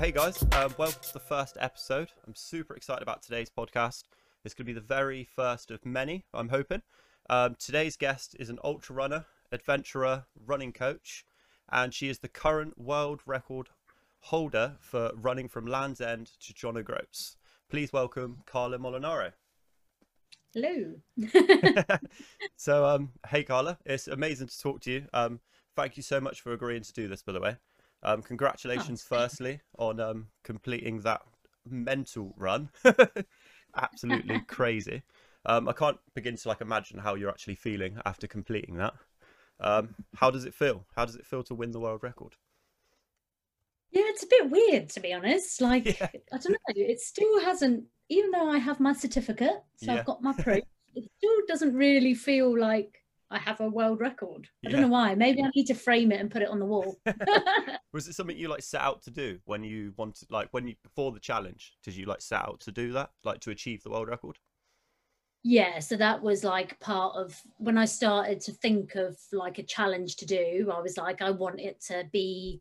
Hey guys, um, welcome to the first episode. I'm super excited about today's podcast. It's going to be the very first of many, I'm hoping. Um, today's guest is an ultra runner, adventurer, running coach, and she is the current world record holder for running from Land's End to John O'Groats. Please welcome Carla Molinaro. Hello. so, um, hey Carla, it's amazing to talk to you. Um, thank you so much for agreeing to do this, by the way. Um, congratulations, Oh, firstly, on um, completing that mental run. Absolutely crazy. Um, I can't begin to like imagine how you're actually feeling after completing that. Um, how does it feel? How does it feel to win the world record? Yeah, it's a bit weird to be honest. Like, Yeah. I don't know, it still hasn't, even though I have my certificate, so Yeah. I've got my proof, it still doesn't really feel like I have a world record. I don't know why. Maybe I need to frame it and put it on the wall. Was it something you like set out to do when you wanted, like when you before the challenge? Did you like set out to do that, like to achieve the world record? yeah, so that was like part of when I started to think of like a challenge to do, I was like, I want it to be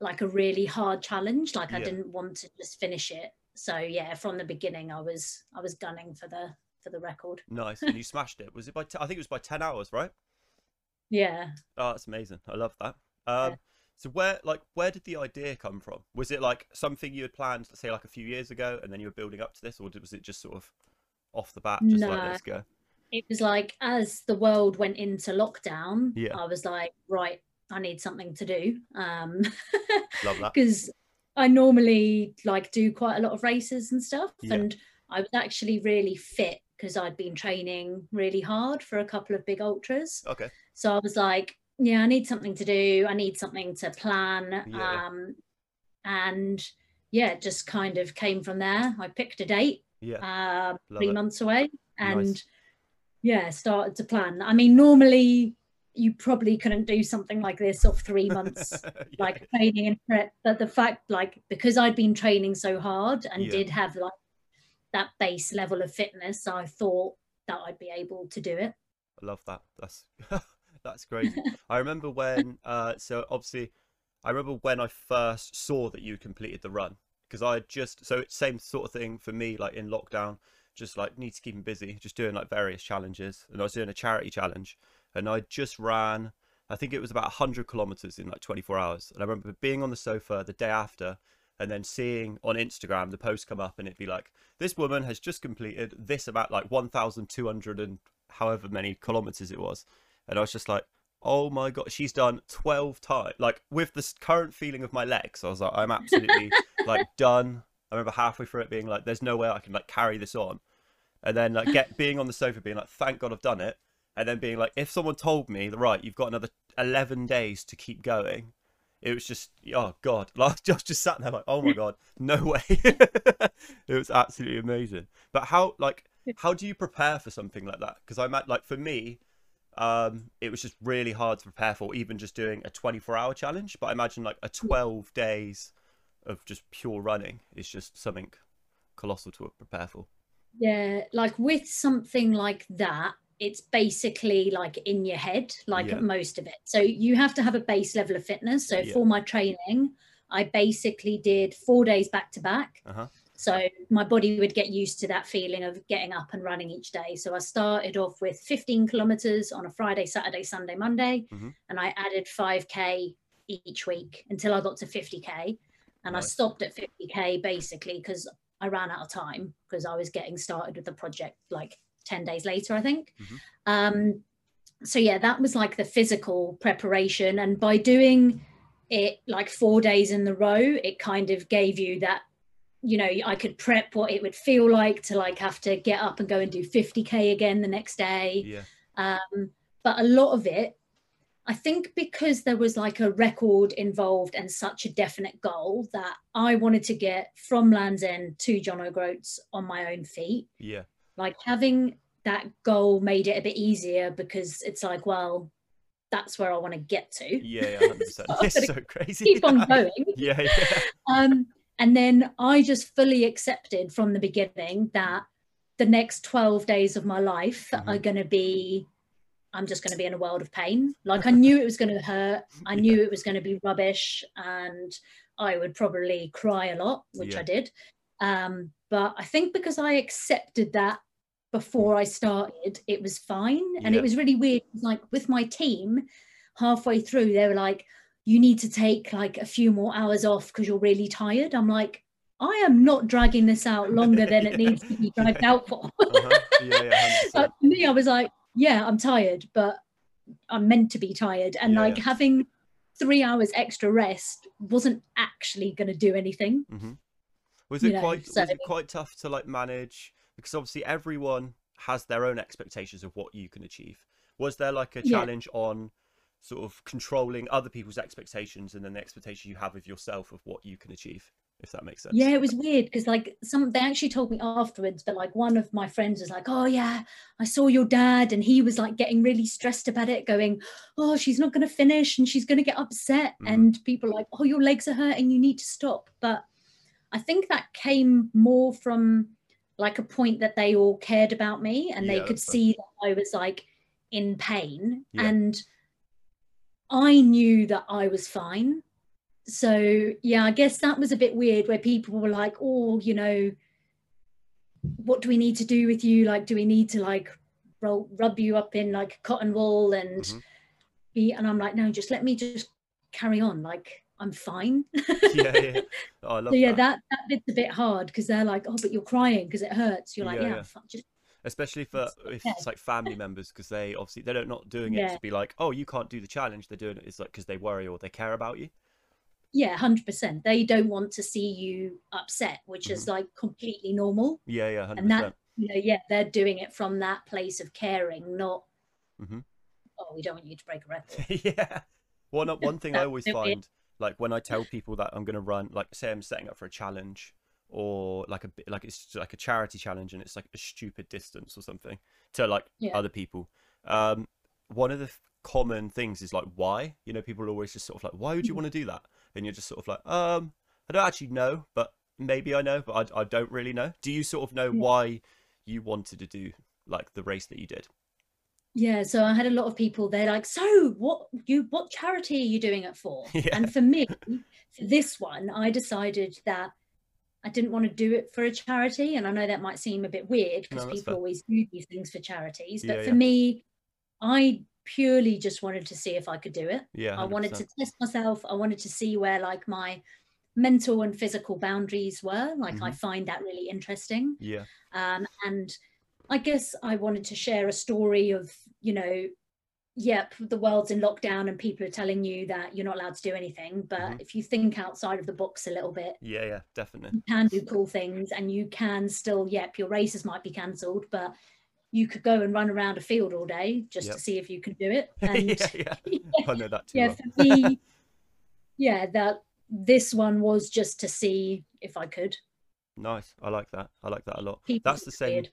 like a really hard challenge. Like I didn't want to just finish it. So yeah, from the beginning I was I was gunning for the for the record. Nice, and you smashed it. Was it by? T- I think it was by ten hours, right? Yeah. Oh, that's amazing. I love that. Um, Yeah. So where, like, where did the idea come from? Was it like something you had planned, say, like a few years ago, and then you were building up to this, or was it just sort of off the bat, just like let's go? It was like as the world went into lockdown, Yeah. I was like, right, I need something to do. Um Love that. because I normally like do quite a lot of races and stuff. Yeah. And I was actually really fit because I'd been training really hard for a couple of big ultras. Okay. So I was like, yeah, I need something to do. I need something to plan. Yeah. Um, and yeah, it just kind of came from there. I picked a date Yeah. um, three it. months away and Nice. yeah, started to plan. I mean, normally you probably couldn't do something like this off three months Yeah. like training and prep but the fact like because i'd been training so hard and Yeah. did have like that base level of fitness i thought that i'd be able to do it I love that. That's that's crazy. I remember when uh so obviously I remember when I first saw that you completed the run because I had just so it's same sort of thing for me like in lockdown just like need to keep him busy just doing like various challenges and I was doing a charity challenge and I just ran I think it was about 100 kilometers in like 24 hours and I remember being on the sofa the day after and then seeing on Instagram the post come up and it'd be like this woman has just completed this about like 1200 and however many kilometers it was. And I was just like oh my god she's done 12 times like with this current feeling of my legs I was like I'm absolutely like done. I remember halfway through it being like there's no way I can like carry this on. And then like get being on the sofa being like thank god I've done it. And then being like if someone told me right you've got another 11 days to keep going it was just oh god. Like just just sat there like oh my god. No way. It was absolutely amazing. But how like how do you prepare for something like that? Because i'm at like for me um it was just really hard to prepare for even just doing a 24 hour challenge. But i imagine like a 12 days of just pure running is just something colossal to prepare for. Yeah like with something like that it's basically like in your head like Yeah. most of it so you have to have a base level of fitness so Yeah. for my training i basically did four days back to back uh-huh So my body would get used to that feeling of getting up and running each day. So I started off with 15 kilometers on a Friday, Saturday, Sunday, Monday, Mhm. and I added 5K each week until I got to 50K. And I stopped at 50K basically because I ran out of time because I was getting started with the project like 10 days later, I think. Mhm. Um, so yeah, that was like the physical preparation. And by doing it like four days in the row, it kind of gave you that you know i could prep what it would feel like to like have to get up and go and do 50k again the next day yeah um, but a lot of it i think because there was like a record involved and such a definite goal that i wanted to get from lands end to john o'groats on my own feet yeah like having that goal made it a bit easier because it's like well that's where i want to get to yeah yeah 100% So it's so crazy keep on going yeah yeah um, and then I just fully accepted from the beginning that the next 12 days of my life Mhm. are going to be, I'm just going to be in a world of pain. Like I knew it was going to hurt. I knew it was going to be rubbish. And I would probably cry a lot, which Yeah. I did. Um, but I think because I accepted that before I started, it was fine. And Yeah. it was really weird. Like with my team, halfway through, they were like, you need to take like a few more hours off because you're really tired. I'm like, I am not dragging this out longer than it needs to be dragged out for. Uh-huh. Yeah, yeah, But for me, I was like, yeah, I'm tired, but I'm meant to be tired. And Yeah, like yeah. having three hours extra rest wasn't actually going to do anything. Was you it know, quite so- was it quite tough to like manage because obviously everyone has their own expectations of what you can achieve. Was there like a Yeah. challenge on sort of controlling other people's expectations and then the expectation you have of yourself of what you can achieve, if that makes sense? Yeah, it was weird because like some they actually told me afterwards, but like one of my friends was like, "Oh yeah, I saw your dad," and he was like getting really stressed about it, going, "Oh, she's not going to finish and she's going to get upset." Mhm. And people like, "Oh, your legs are hurting, you need to stop." But I think that came more from like a point that they all cared about me and they could see that I was like in pain Yeah. and I knew that I was fine. So yeah, I guess that was a bit weird where people were like, "Oh, you know, what do we need to do with you? Like, do we need to like roll, rub you up in like cotton wool and Mhm. be?" And I'm like, "No, just let me just carry on. Like, I'm fine." yeah, yeah. Oh, I love so yeah, that. that that bit's a bit hard because they're like, "Oh, but you're crying because it hurts." You're like, Yeah, "Yeah, yeah. fuck, just especially for It's if okay. it's like family members because they obviously they're not doing it Yeah. to be like oh you can't do the challenge they're doing it's like because they worry or they care about you yeah, hundred percent. They don't want to see you upset, which is like completely normal. yeah yeah 100% and that you know yeah they're doing it from that place of caring not Mm-hmm. oh we don't want you to break a record yeah one one thing i always find like when i tell people that i'm going to run like say i'm setting up for a challenge or like a bit like it's like a charity challenge and it's like a stupid distance or something to like Yeah. other people um one of the common things is like why you know people are always just sort of like why would you Mhm. want to do that and you're just sort of like um i don't actually know but maybe i know but i, I don't really know do you sort of know Yeah. why you wanted to do like the race that you did yeah so i had a lot of people they're like so what you what charity are you doing it for Yeah. and for me for this one i decided that i didn't want to do it for a charity and i know that might seem a bit weird because No, people fair. always do these things for charities but Yeah, for yeah. me i purely just wanted to see if i could do it yeah I wanted to test myself. I wanted to see where like my mental and physical boundaries were. Like I Mhm. find that really interesting. yeah Um, and I guess I wanted to share a story of, you know, yep, the world's in lockdown and people are telling you that you're not allowed to do anything. But Mhm. if you think outside of the box a little bit, yeah yeah definitely you can do cool things and you can still, yep, your races might be cancelled, but you could go and run around a field all day just Yep. to see if you can do it. And yeah, yeah. I know that too. yeah well. for me yeah that this one was just to see if i could Nice. I like that. I like that a lot. People That's the same. weird.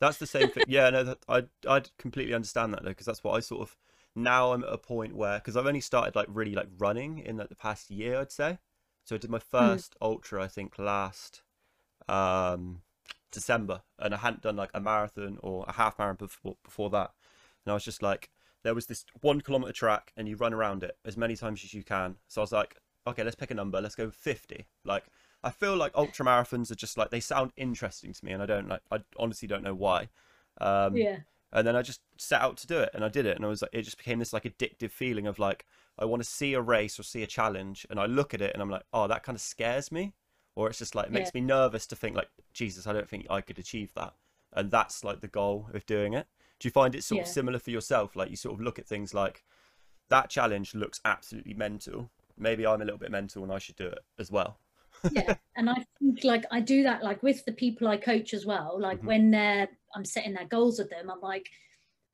That's the same thing. Yeah, no, that, I I completely understand that though, because that's what I sort of now I'm at a point where because I've only started like really like running in like the past year, I'd say. So I did my first ultra, I think, last um December, and I hadn't done like a marathon or a half marathon before before that, and I was just like, there was this one kilometer track, and you run around it as many times as you can. So I was like, okay, let's pick a number. Let's go fifty. Like I feel like ultra marathons are just like they sound interesting to me, and I don't like. I honestly don't know why. Um, yeah And then I just set out to do it, and I did it, and I was like, it just became this like addictive feeling of like I want to see a race or see a challenge, and I look at it, and I'm like, oh, that kind of scares me, or it's just like it makes me nervous to think like, Jesus, I don't think I could achieve that, and that's like the goal of doing it. Do you find it sort of similar for yourself? Like you sort of look at things like that challenge looks absolutely mental. Maybe I'm a little bit mental, and I should do it as well. Yeah and i think like i do that like with the people i coach as well like Mhm. when they're i'm setting their goals with them i'm like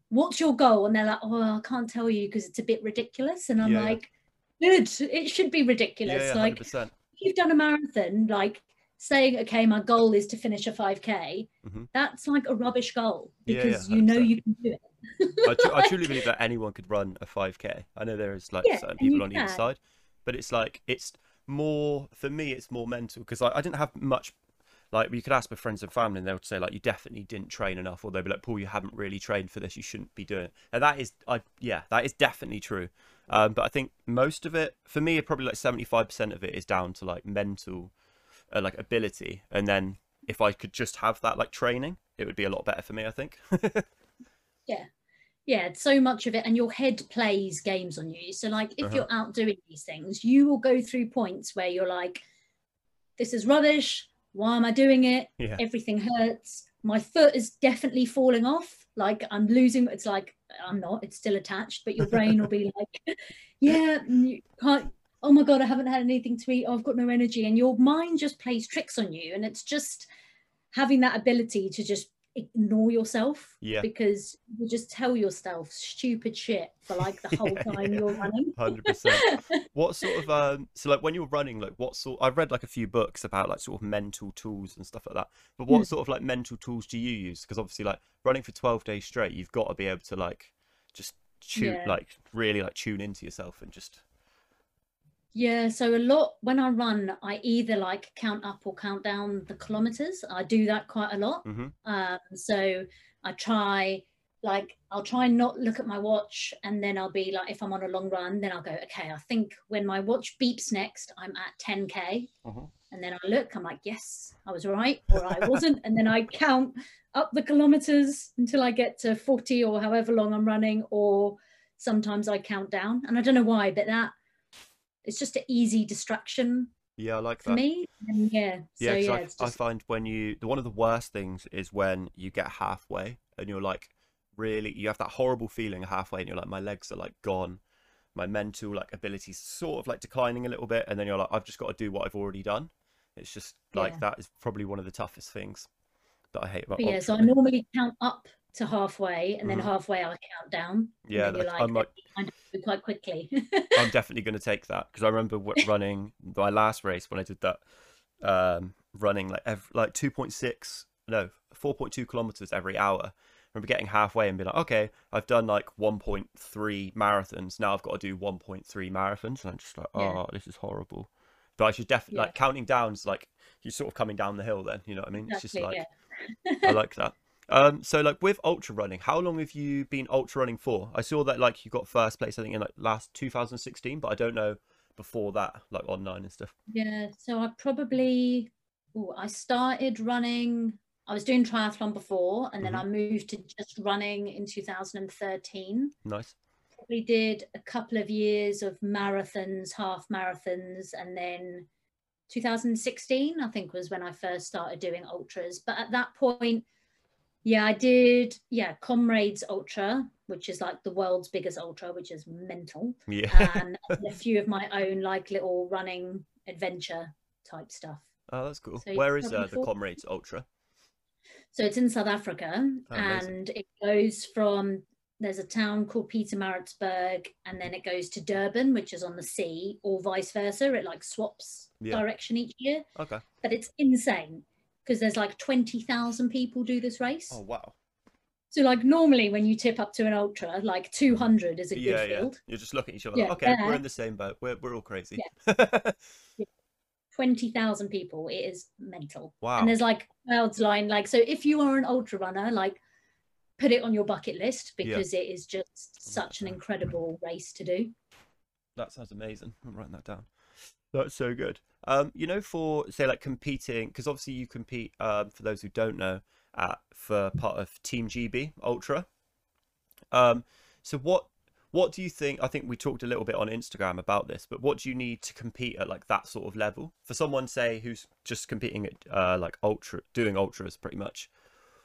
what's your goal and they're like oh i can't tell you because it's a bit ridiculous and i'm Yeah, like good it should be ridiculous yeah, yeah, like if you've done a marathon like saying okay my goal is to finish a 5k Mhm. that's like a rubbish goal because you know you can do it I, tru- I truly believe that anyone could run a 5k. I know there is like certain people on either side, but it's like it's more for me. It's more mental because I, I didn't have much like you could ask my friends and family and they would say like you definitely didn't train enough or they'd be like paul you haven't really trained for this you shouldn't be doing it. And that is i yeah that is definitely true. Um, but i think most of it for me probably like 75% of it is down to like mental uh, like ability. And then if i could just have that like training it would be a lot better for me i think. Yeah yeah so much of it and your head plays games on you. So like if Uh-huh. you're out doing these things you will go through points where you're like this is rubbish. Why am i doing it? Yeah. Everything hurts. My foot is definitely falling off. Like i'm losing it's like i'm not it's still attached but your brain will be like yeah mm, you can't oh my god i haven't had anything to eat. Oh, i've got no energy. And your mind just plays tricks on you and it's just having that ability to just ignore yourself yeah because you just tell yourself stupid shit for like the whole Yeah, time yeah. you're running 100% what sort of um so like when you're running like what sort i've read like a few books about like sort of mental tools and stuff like that but what Mm. sort of like mental tools do you use because obviously like running for 12 days straight you've got to be able to like just tune Yeah. like really like tune into yourself and just Yeah, so a lot when I run, I either like count up or count down the kilometers. I do that quite a lot. Mhm. Um, so I try, like, I'll try and not look at my watch, and then I'll be like, if I'm on a long run, then I'll go, okay, I think when my watch beeps next, I'm at 10k, Mhm. and then I look, I'm like, yes, I was right, or I wasn't, and then I count up the kilometers until I get to 40 or however long I'm running, or sometimes I count down, and I don't know why, but that it's just an easy distraction yeah i like for that me. And yeah, yeah, so yeah, I, it's I find when you the one of the worst things is when you get halfway and you're like really you have that horrible feeling halfway and you're like my legs are like gone my mental like abilities sort of like declining a little bit and then you're like i've just got to do what i've already done it's just like Yeah. that is probably one of the toughest things that i hate about yeah. So I normally count up to halfway, and then Mhm. halfway I count down. yeah then like, i'm like quite quickly. i'm definitely going to take that because i remember w- running my last race when i did that um running like ev- like 2.6 no 4.2 kilometers every hour I remember getting halfway and being like okay i've done like 1.3 marathons now i've got to do 1.3 marathons and i'm just like oh Yeah. this is horrible but i should definitely Yeah. like counting down is like you're sort of coming down the hill then you know what i mean it's just like yeah. i like that um so like with ultra running how long have you been ultra running for i saw that like you got first place i think in like last 2016 but i don't know before that like online and stuff Yeah, so I probably ooh, I started running. I was doing triathlon before, and then Mhm. I moved to just running in 2013. nice Probably did a couple of years of marathons, half marathons, and then 2016, I think, was when I first started doing ultras. But at that point, yeah, I did, yeah, Comrades Ultra, which is like the world's biggest ultra, which is mental. Yeah. And a few of my own like little running adventure type stuff. oh that's cool. So where is uh, the comrades ultra? So it's in South Africa Oh, and it goes from there's a town called Pietermaritzburg and then it goes to Durban, which is on the sea, or vice versa. It like swaps Yeah. direction each year, okay. But it's insane because there's like 20,000 people do this race. oh wow So like normally when you tip up to an ultra, like 200 is a good yeah yeah field. you're just looking at each other Yeah, like, okay we're in the same boat we're, we're all crazy 20,000 people. It is mental. wow and there's like clouds line like so if you are an ultra runner like put it on your bucket list Yeah. because it is just such an incredible race to do That sounds amazing. I'm writing that down. That's so good. Um, you know, for say like competing, because obviously you compete. Um, for those who don't know, at for part of Team GB Ultra. Um, so what what do you think? I think we talked a little bit on Instagram about this, but what do you need to compete at like that sort of level for someone say who's just competing at uh, like ultra, doing ultras pretty much?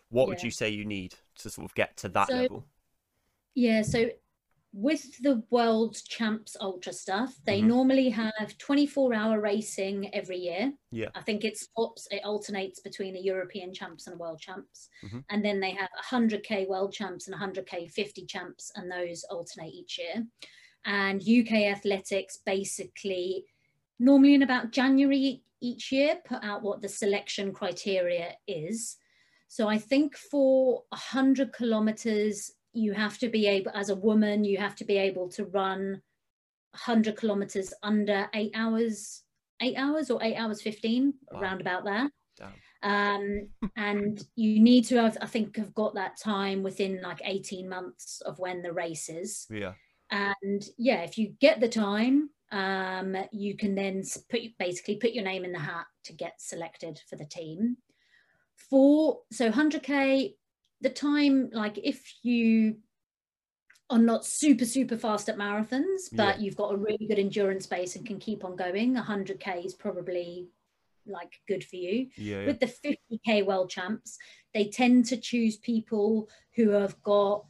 What would you say you need to sort of get to that So- level? yeah so with the world champs ultra stuff they Mhm. normally have 24 hour racing every year Yeah. i think it swaps it alternates between the european champs and world champs Mhm. and then they have 100k world champs and 100k 50 champs and those alternate each year and uk athletics basically normally in about january each year put out what the selection criteria is so i think for 100 kilometers you have to be able as a woman you have to be able to run 100 kilometers under eight hours eight hours or eight hours 15 Wow. around about there Um, and you need to have, I think, have got that time within like 18 months of when the race is. Yeah. And yeah, if you get the time, um, you can then put basically put your name in the hat to get selected for the team. For so 100k, the time like if you are not super super fast at marathons, but Yeah. you've got a really good endurance base and can keep on going, 100k is probably like good for you Yeah. yeah. with the 50k world champs they tend to choose people who have got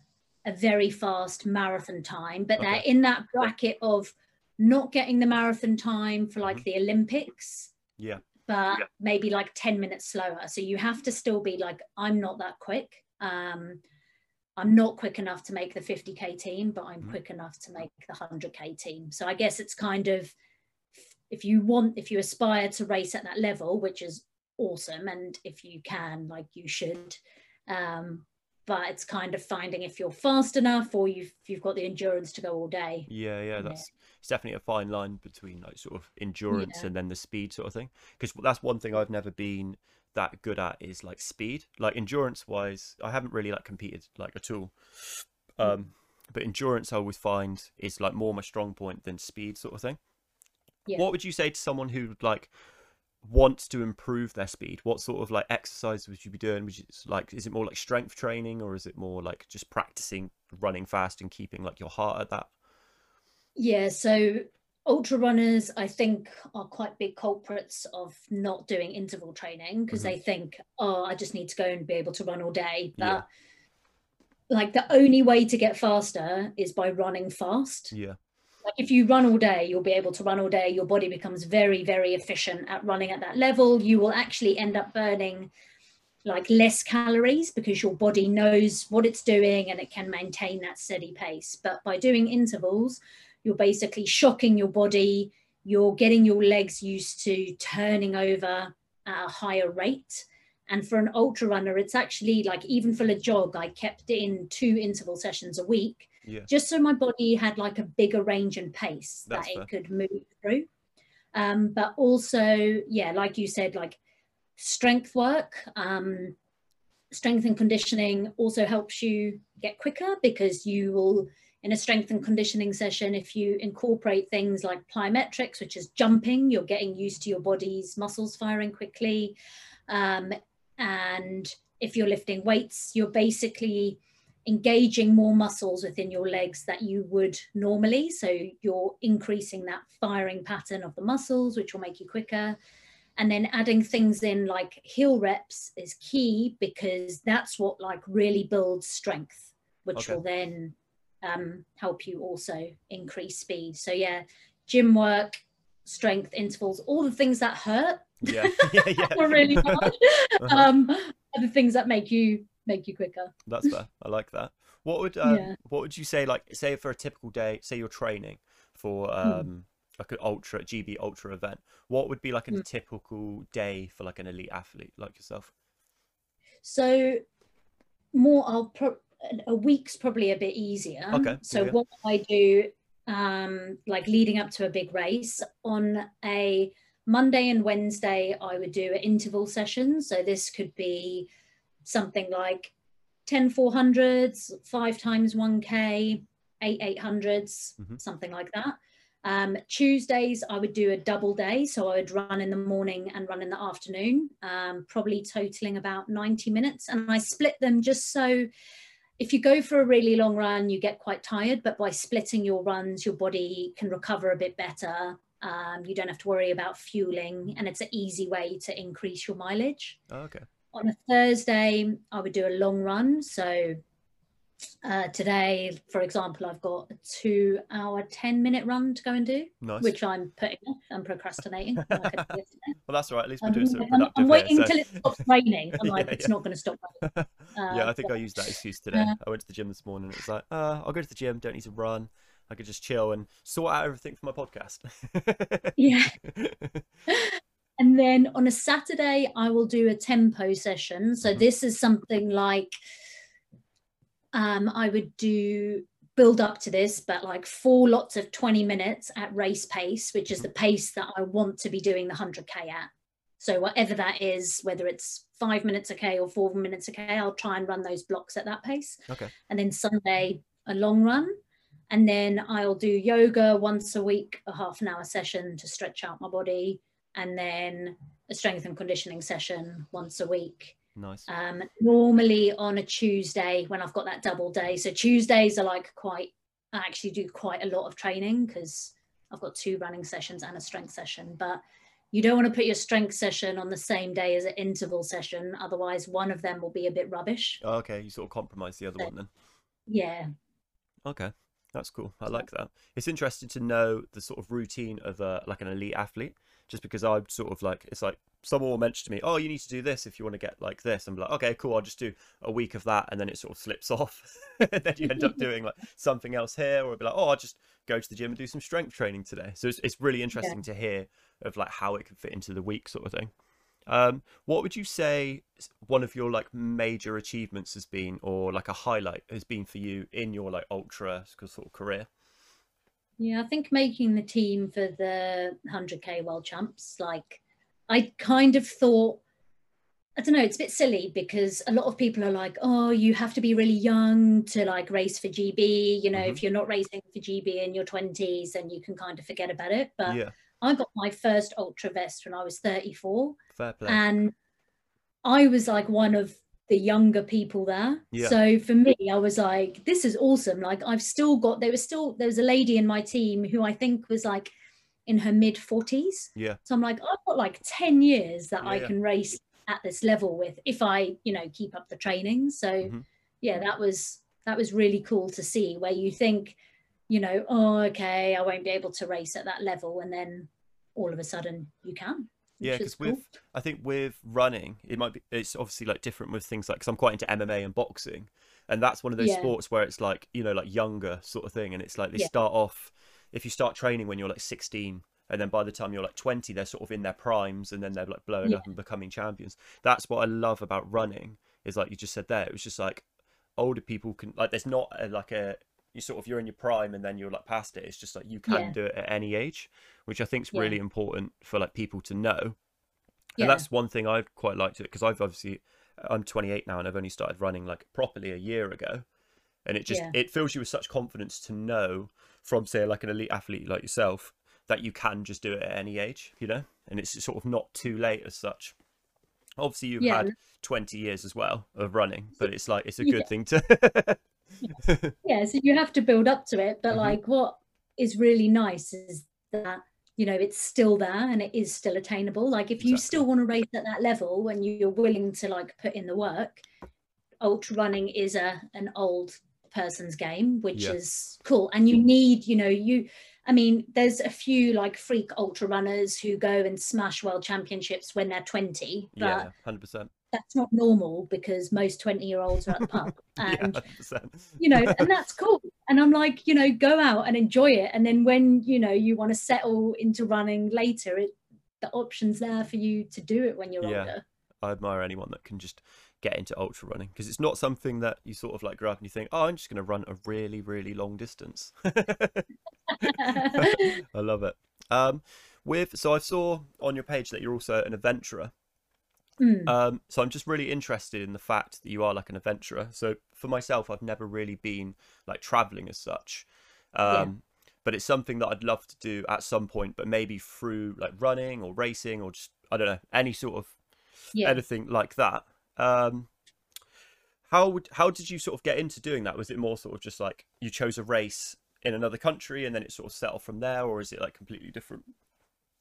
a very fast marathon time but they're in that bracket of not getting the marathon time for like Mhm. the olympics Yeah. but maybe like 10 minutes slower so you have to still be like i'm not that quick um i'm not quick enough to make the 50k team but i'm Mhm. quick enough to make the 100k team so i guess it's kind of if you want if you aspire to race at that level which is awesome and if you can like you should um but it's kind of finding if you're fast enough or you've you've got the endurance to go all day Yeah, yeah, Yeah. that's it's definitely a fine line between like sort of endurance Yeah. and then the speed sort of thing. Because that's one thing I've never been that good at is like speed. Like endurance wise, I haven't really like competed like at all. Mm. Um, but endurance I always find is like more my strong point than speed sort of thing. Yeah. What would you say to someone who would like wants to improve their speed? What sort of like exercise would you be doing? Would you like is it more like strength training or is it more like just practicing running fast and keeping like your heart at that? Yeah, so ultra runners, I think, are quite big culprits of not doing interval training because Mhm. they think, oh, I just need to go and be able to run all day. But Yeah. like the only way to get faster is by running fast. Yeah. Like if you run all day, you'll be able to run all day. Your body becomes very, very efficient at running at that level. You will actually end up burning like less calories because your body knows what it's doing and it can maintain that steady pace. But by doing intervals, you're basically shocking your body. You're getting your legs used to turning over at a higher rate. And for an ultra runner, it's actually like even for a jog, I kept it in two interval sessions a week Yeah. just so my body had like a bigger range and pace That's that fair. it could move through. Um, but also, yeah, like you said, like strength work, um, strength and conditioning also helps you get quicker because you will, in a strength and conditioning session, if you incorporate things like plyometrics, which is jumping, you're getting used to your body's muscles firing quickly. Um, and if you're lifting weights, you're basically engaging more muscles within your legs that you would normally. So you're increasing that firing pattern of the muscles, which will make you quicker. And then adding things in like heel reps is key because that's what like really builds strength, which Okay. will then um, help you also increase speed. So yeah, gym work, strength intervals, all the things that hurt Yeah. yeah. Yeah. are really hard. Uh-huh. um, are the things that make you make you quicker. That's fair. I like that. What would um, Yeah. what would you say like say for a typical day, say you're training for Hmm. um like an ultra GB ultra event, what would be like a Hmm. typical day for like an elite athlete like yourself? So more I'll pro- a week's probably a bit easier. Okay, So yeah. what I do um like leading up to a big race on a Monday and Wednesday I would do an interval session. So this could be something like 10 400s, 5 times 1k, 8 800s, Mhm. something like that. Um, Tuesdays, I would do a double day. So I would run in the morning and run in the afternoon, um, probably totaling about 90 minutes. And I split them just so if you go for a really long run, you get quite tired. But by splitting your runs, your body can recover a bit better. Um, you don't have to worry about fueling, and it's an easy way to increase your mileage Oh, okay. on a Thursday, I would do a long run. So uh, today, for example, I've got a two hour, 10 minute run to go and do, Nice. which I'm putting off. I'm procrastinating. like I did yesterday. Well, that's all right. At least we're I'm, doing something I'm- productive I'm here, waiting so- until it stops raining. I'm like, Yeah, it's yeah. not going to stop raining. yeah, Uh, I think but- I used that excuse today. uh, I went to the gym this morning. and It was like, uh, I'll go to the gym. Don't need to run. I could just chill and sort out everything for my podcast. Yeah. And then on a Saturday, I will do a tempo session. So Mhm. this is something like um, I would do build up to this, but like four lots of 20 minutes at race pace, which is the pace that I want to be doing the 100K at. So whatever that is, whether it's five minutes a K or four minutes a K, I'll try and run those blocks at that pace. Okay. And then Sunday, a long run. And then I'll do yoga once a week, a half an hour session to stretch out my body. And then a strength and conditioning session once a week. Nice. Um, normally on a Tuesday when I've got that double day. So Tuesdays are like quite, I actually do quite a lot of training because I've got two running sessions and a strength session. But you don't want to put your strength session on the same day as an interval session. Otherwise, one of them will be a bit rubbish. Oh, okay, you sort of compromise the other So- one then. Yeah. Okay, that's cool. I like that. It's interesting to know the sort of routine of a like an elite athlete, just because I'm sort of like it's like someone will mention to me, "Oh, you need to do this if you want to get like this." I'm like, "Okay, cool. I'll just do a week of that," and then it sort of slips off, and then you end up doing like something else here, or be like, "Oh, I'll just go to the gym and do some strength training today." So it's it's really interesting to hear of like how it can fit into the week sort of thing. Um, what would you say one of your like major achievements has been, or like a highlight has been for you in your like ultra sort of career? Yeah, I think making the team for the 100k world champs, like I kind of thought, I don't know, it's a bit silly because a lot of people are like, oh, you have to be really young to like race for GB. You know, Mhm. if you're not racing for GB in your 20s, then you can kind of forget about it. But yeah, I got my first ultra vest when I was 34, fair play. and I was like one of the younger people there. Yeah. So for me, I was like, this is awesome. Like I've still got there was still there was a lady in my team who I think was like in her mid 40s. yeah, So I'm like, I've got like 10 years that I Yeah. can race at this level with if I, you know, keep up the training. So Mhm. yeah, that was that was really cool to see where you think, you know, oh, okay, I won't be able to race at that level. And then all of a sudden you can. yeah. Because cool. with I think with running, it might be it's obviously like different with things like because I'm quite into MMA and boxing, and that's one of those Yeah. sports where it's like you know like younger sort of thing, and it's like they Yeah. start off if you start training when you're like 16 and then by the time you're like 20 they're sort of in their primes and then they're like blowing Yeah. up and becoming champions that's what i love about running is like you just said there it was just like older people can like there's not a, like a you sort of you're in your prime and then you're like past it it's just like you can Yeah. do it at any age which i think is Yeah. really important for like people to know and that's one thing i've quite liked it because i've obviously i'm 28 now and i've only started running like properly a year ago and it just Yeah. it fills you with such confidence to know from say like an elite athlete like yourself that you can just do it at any age you know and it's sort of not too late as such obviously you've Yeah. had 20 years as well of running but it's like it's a Yeah. good thing to yeah so you have to build up to it but Mhm. like what is really nice is that you know it's still there and it is still attainable like if you still want to race at that level and you're willing to like put in the work ultra running is a an old person's game which Yeah. is cool and you need you know you i mean there's a few like freak ultra runners who go and smash world championships when they're 20 but yeah 100% that's not normal because most 20 year olds are at the pub yeah and 100% you know, and that's cool. And I'm like, you know, go out and enjoy it. And then when, you know, you want to settle into running later, it the options there for you to do it when you're Yeah. older. I admire anyone that can just get into ultra running because it's not something that you sort of like grow up and you think, oh, I'm just going to run a really, really long distance. I love it. Um, with so I saw on your page that you're also an adventurer. Mm, Um, so I'm just really interested in the fact that you are like an adventurer. So for myself, I've never really been like traveling as such. Um, Yeah. but it's something that I'd love to do at some point, but maybe through like running or racing or just I don't know any sort of yeah. anything like that. Um, how would how did you sort of get into doing that? Was it more sort of just like you chose a race in another country and then it sort of settled from there, or is it like completely different?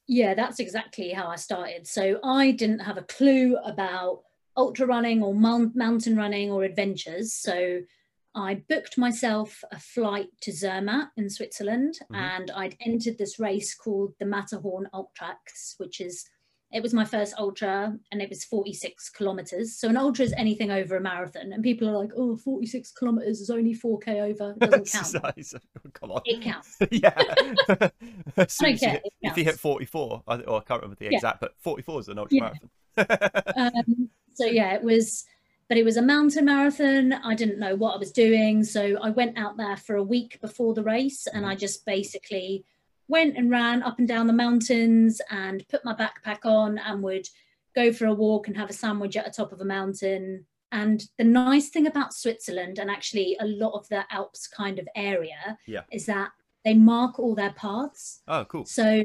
Yeah, that's exactly how I started. So I didn't have a clue about ultra running or mountain running or adventures. So I booked myself a flight to Zermatt in Switzerland Mhm. and I'd entered this race called the Matterhorn Ultraks, which is it was my first ultra and it was 46 kilometers. So an ultra is anything over a marathon. And people are like, oh, 46 kilometers is only 4K over. It doesn't count. Come on. it counts. yeah. Soon as you hit- it if you hit 44, I, or I can't remember the Yeah. exact, but 44 is an ultra Yeah. marathon. um, so yeah, it was, but it was a mountain marathon. I didn't know what I was doing, so I went out there for a week before the race, and I just basically went and ran up and down the mountains and put my backpack on and would go for a walk and have a sandwich at the top of a mountain. And the nice thing about Switzerland and actually a lot of the Alps kind of area Yeah. is that they mark all their paths. Oh, cool. So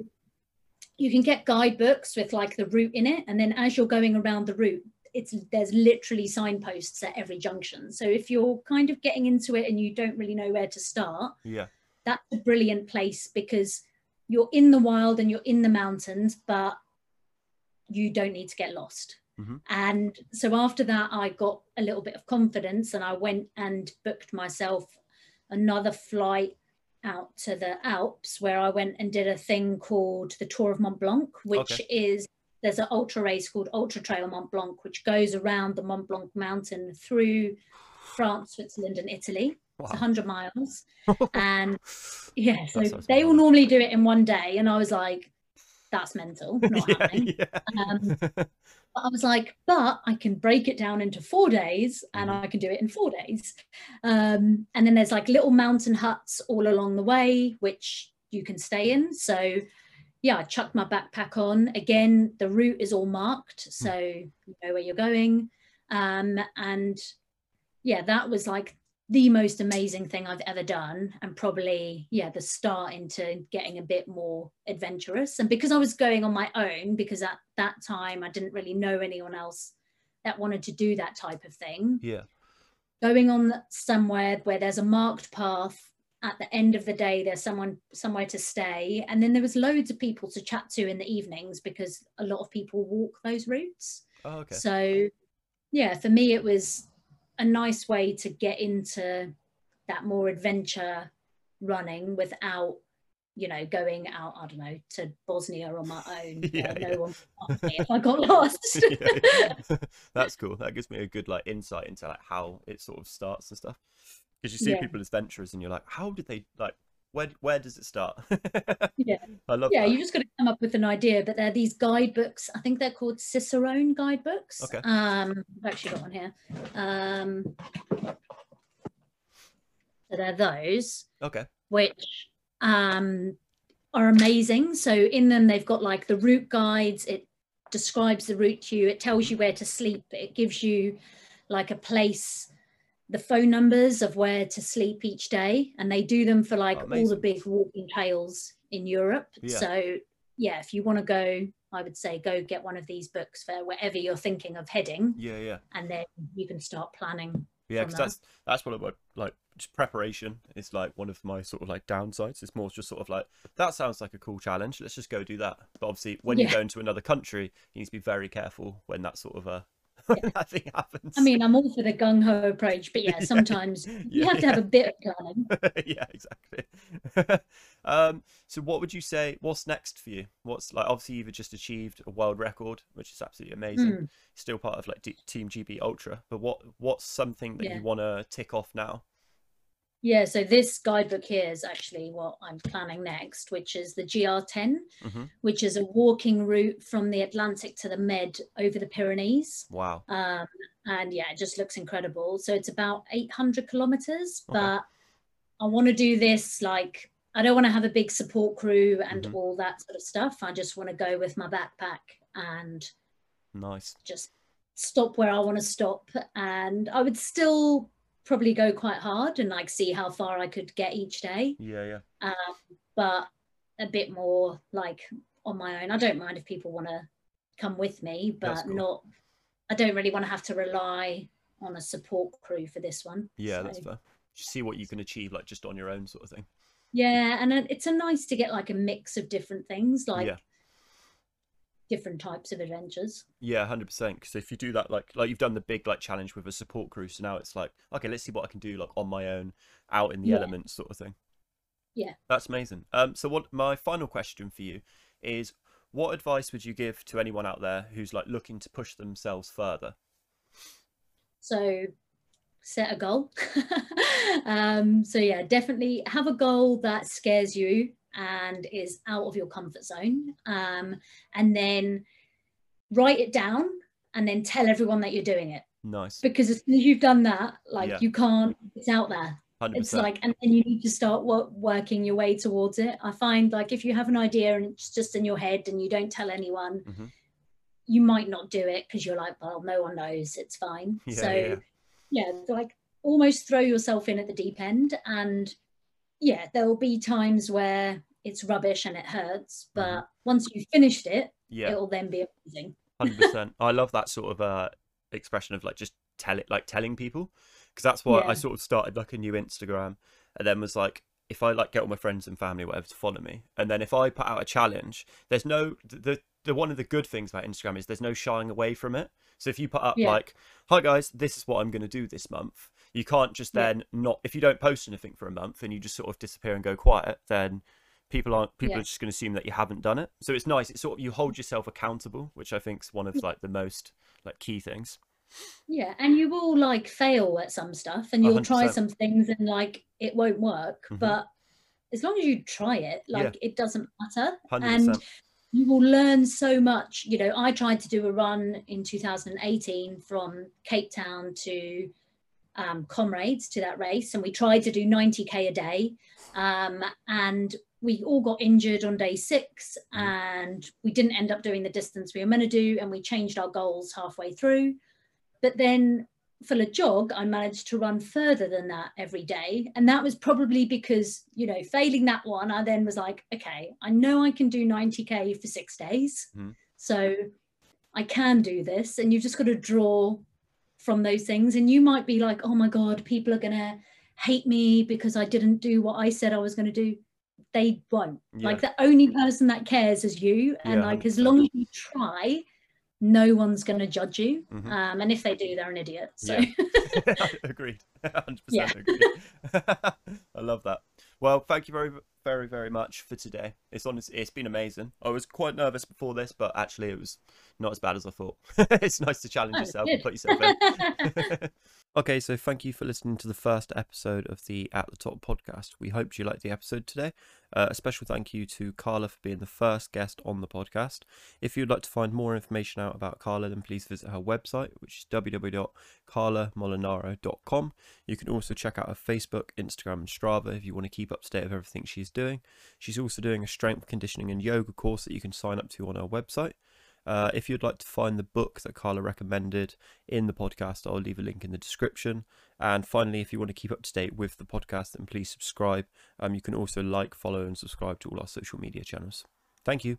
you can get guidebooks with like the route in it, and then as you're going around the route, it's there's literally signposts at every junction. So if you're kind of getting into it and you don't really know where to start, Yeah. that's a brilliant place because you're in the wild and you're in the mountains, but you don't need to get lost. Mhm. And so after that, I got a little bit of confidence and I went and booked myself another flight out to the Alps where I went and did a thing called the Tour of Mont Blanc, which Okay. is there's an ultra race called Ultra Trail Mont Blanc, which goes around the Mont Blanc mountain through France, Switzerland, and Italy. It's 100 miles. and yeah, so they will normally do it in one day. And I was like, that's mental, not yeah, happening. yeah. Um, But I was like, but I can break it down into four days and Mhm. I can do it in four days. Um, and then there's like little mountain huts all along the way, which you can stay in. So yeah, I chucked my backpack on. Again, the route is all marked. So you know where you're going. Um, and yeah, that was like the most amazing thing I've ever done, and probably yeah the start into getting a bit more adventurous. And because I was going on my own, because at that time I didn't really know anyone else that wanted to do that type of thing, yeah. going on somewhere where there's a marked path. At the end of the day, there's someone somewhere to stay, and then there was loads of people to chat to in the evenings because a lot of people walk those routes. Oh, okay. So, yeah, for me, it was a nice way to get into that more adventure running without, you know, going out, I don't know, to Bosnia on my own. where Yeah, no yeah. one if I got lost. Yeah. That's cool. That gives me a good like insight into like how it sort of starts and stuff. Because you see people as venturers and you're like, how did they like? Where where does it start? Yeah. I love yeah, that. you just got to come up with an idea. But there are these guidebooks. I think they're called Cicerone guidebooks. Okay. Um, I've actually got one here. Um, so they're those. Okay. which um, are amazing. So in them, they've got like the route guides. It describes the route to you. It tells you where to sleep. It gives you like a place, the phone numbers of where to sleep each day, and they do them for like all the big walking trails in Europe. Yeah. So yeah, if you want to go, I would say go get one of these books for wherever you're thinking of heading, Yeah, yeah. and then you can start planning. Yeah, because that. that's that's of my like just preparation is like one of my sort of like downsides. It's more just sort of like that sounds like a cool challenge. Let's just go do that. But obviously, when you go into another country, you need to be very careful when that sort of uh Yeah. that thing happens. I mean, I'm all for the gung ho approach, but yeah, sometimes you Yeah, have to have a bit of planning. yeah, exactly. um, so what would you say? What's next for you? What's like? Obviously, you've just achieved a world record, which is absolutely amazing. Mm. Still part of like D- Team GB Ultra, but what what's something that Yeah. you want to tick off now? Yeah, so this guidebook here is actually what I'm planning next, which is the GR10, hmm which is a walking route from the Atlantic to the Med over the Pyrenees. Wow. Um, and yeah, it just looks incredible. So it's about 800 kilometers, Okay. but I want to do this like, I don't want to have a big support crew and Mhm. all that sort of stuff. I just want to go with my backpack and Nice. just stop where I want to stop. And I would still probably go quite hard and like see how far I could get each day, Yeah, yeah. um, but a bit more like on my own. I don't mind if people want to come with me, but cool. not, I don't really want to have to rely on a support crew for this one. Yeah, that's So, fair. Just see what you can achieve, like just on your own sort of thing. Yeah, and it's a nice to get like a mix of different things, like Yeah. Different types of adventures. Yeah, hundred percent. Because if you do that, like like you've done the big like challenge with a support crew, so now it's like okay, let's see what I can do like on my own, out in the Yeah. elements, sort of thing. Yeah. that's amazing. Um, so what my final question for you is, what advice would you give to anyone out there who's like looking to push themselves further? So set a goal. um, so yeah, definitely have a goal that scares you and is out of your comfort zone. Um, and then write it down and then tell everyone that you're doing it. Nice, Because as soon as you've done that, like Yeah. you can't, it's out there. hundred It's like, and then you need to start wo- working your way towards it. I find like if you have an idea and it's just in your head and you don't tell anyone, Mhm. you might not do it because you're like, well, no one knows, it's fine. Yeah, so yeah. yeah, like almost throw yourself in at the deep end and yeah, there'll be times where it's rubbish and it hurts, but Mhm. once you've finished it, Yeah. it'll then be amazing. hundred percent. I love that sort of uh expression of like just tell it, like telling people, because that's why I sort of started like a new Instagram, and then was like, if I like get all my friends and family, whatever, to follow me, and then if I put out a challenge, there's no the the one of the good things about Instagram is there's no shying away from it. So if you put up Yeah. like, "Hi guys, this is what I'm going to do this month," you can't just Yeah. then not if you don't post anything for a month and you just sort of disappear and go quiet, then people aren't people Yeah. are just going to assume that you haven't done it. So it's nice. It's sort of you hold yourself accountable, which I think is one of like the most like key things. Yeah, and you will like fail at some stuff and you'll try 100%. some things and like it won't work, Mhm. but as long as you try it, Yeah. like it doesn't matter. Hundred And percent. you will learn so much. You know, I tried to do a run in 2018 from Cape Town to um, Comrades to that race, and we tried to do 90k a day, um, and we all got injured on day 6 Mhm. and we didn't end up doing the distance we were meant to do, and we changed our goals halfway through. But then for the jog, I managed to run further than that every day. And that was probably because, you know, failing that one, I then was like, okay, I know I can do 90K for six days. Mhm. So I can do this. And you've just got to draw from those things. And you might be like, oh my God, people are going to hate me because I didn't do what I said I was going to do. They won't. Yeah. Like the only person that cares is you. And Yeah, like, as long as you try, no one's going to judge you. Mhm. Um, and if they do, they're an idiot. So Yeah. agreed. Hundred Yeah. percent agreed. I love that. Well, thank you very, very, very much for today. It's honest. It's been amazing. I was quite nervous before this, but actually, it was not as bad as I thought. it's nice to challenge Oh, yourself and put yourself in. okay, so thank you for listening to the first episode of the At the Top podcast. We hoped you liked the episode today. Uh, a special thank you to Carla for being the first guest on the podcast. If you'd like to find more information out about Carla, then please visit her website, which is www.carlamolinaro.com. You can also check out her Facebook, Instagram, and Strava if you want to keep up to date with everything she's doing. She's also doing a strength conditioning and yoga course that you can sign up to on her website. Uh, if you'd like to find the book that Carla recommended in the podcast, I'll leave a link in the description. And finally, if you want to keep up to date with the podcast, then please subscribe. Um, you can also like, follow, and subscribe to all our social media channels. Thank you.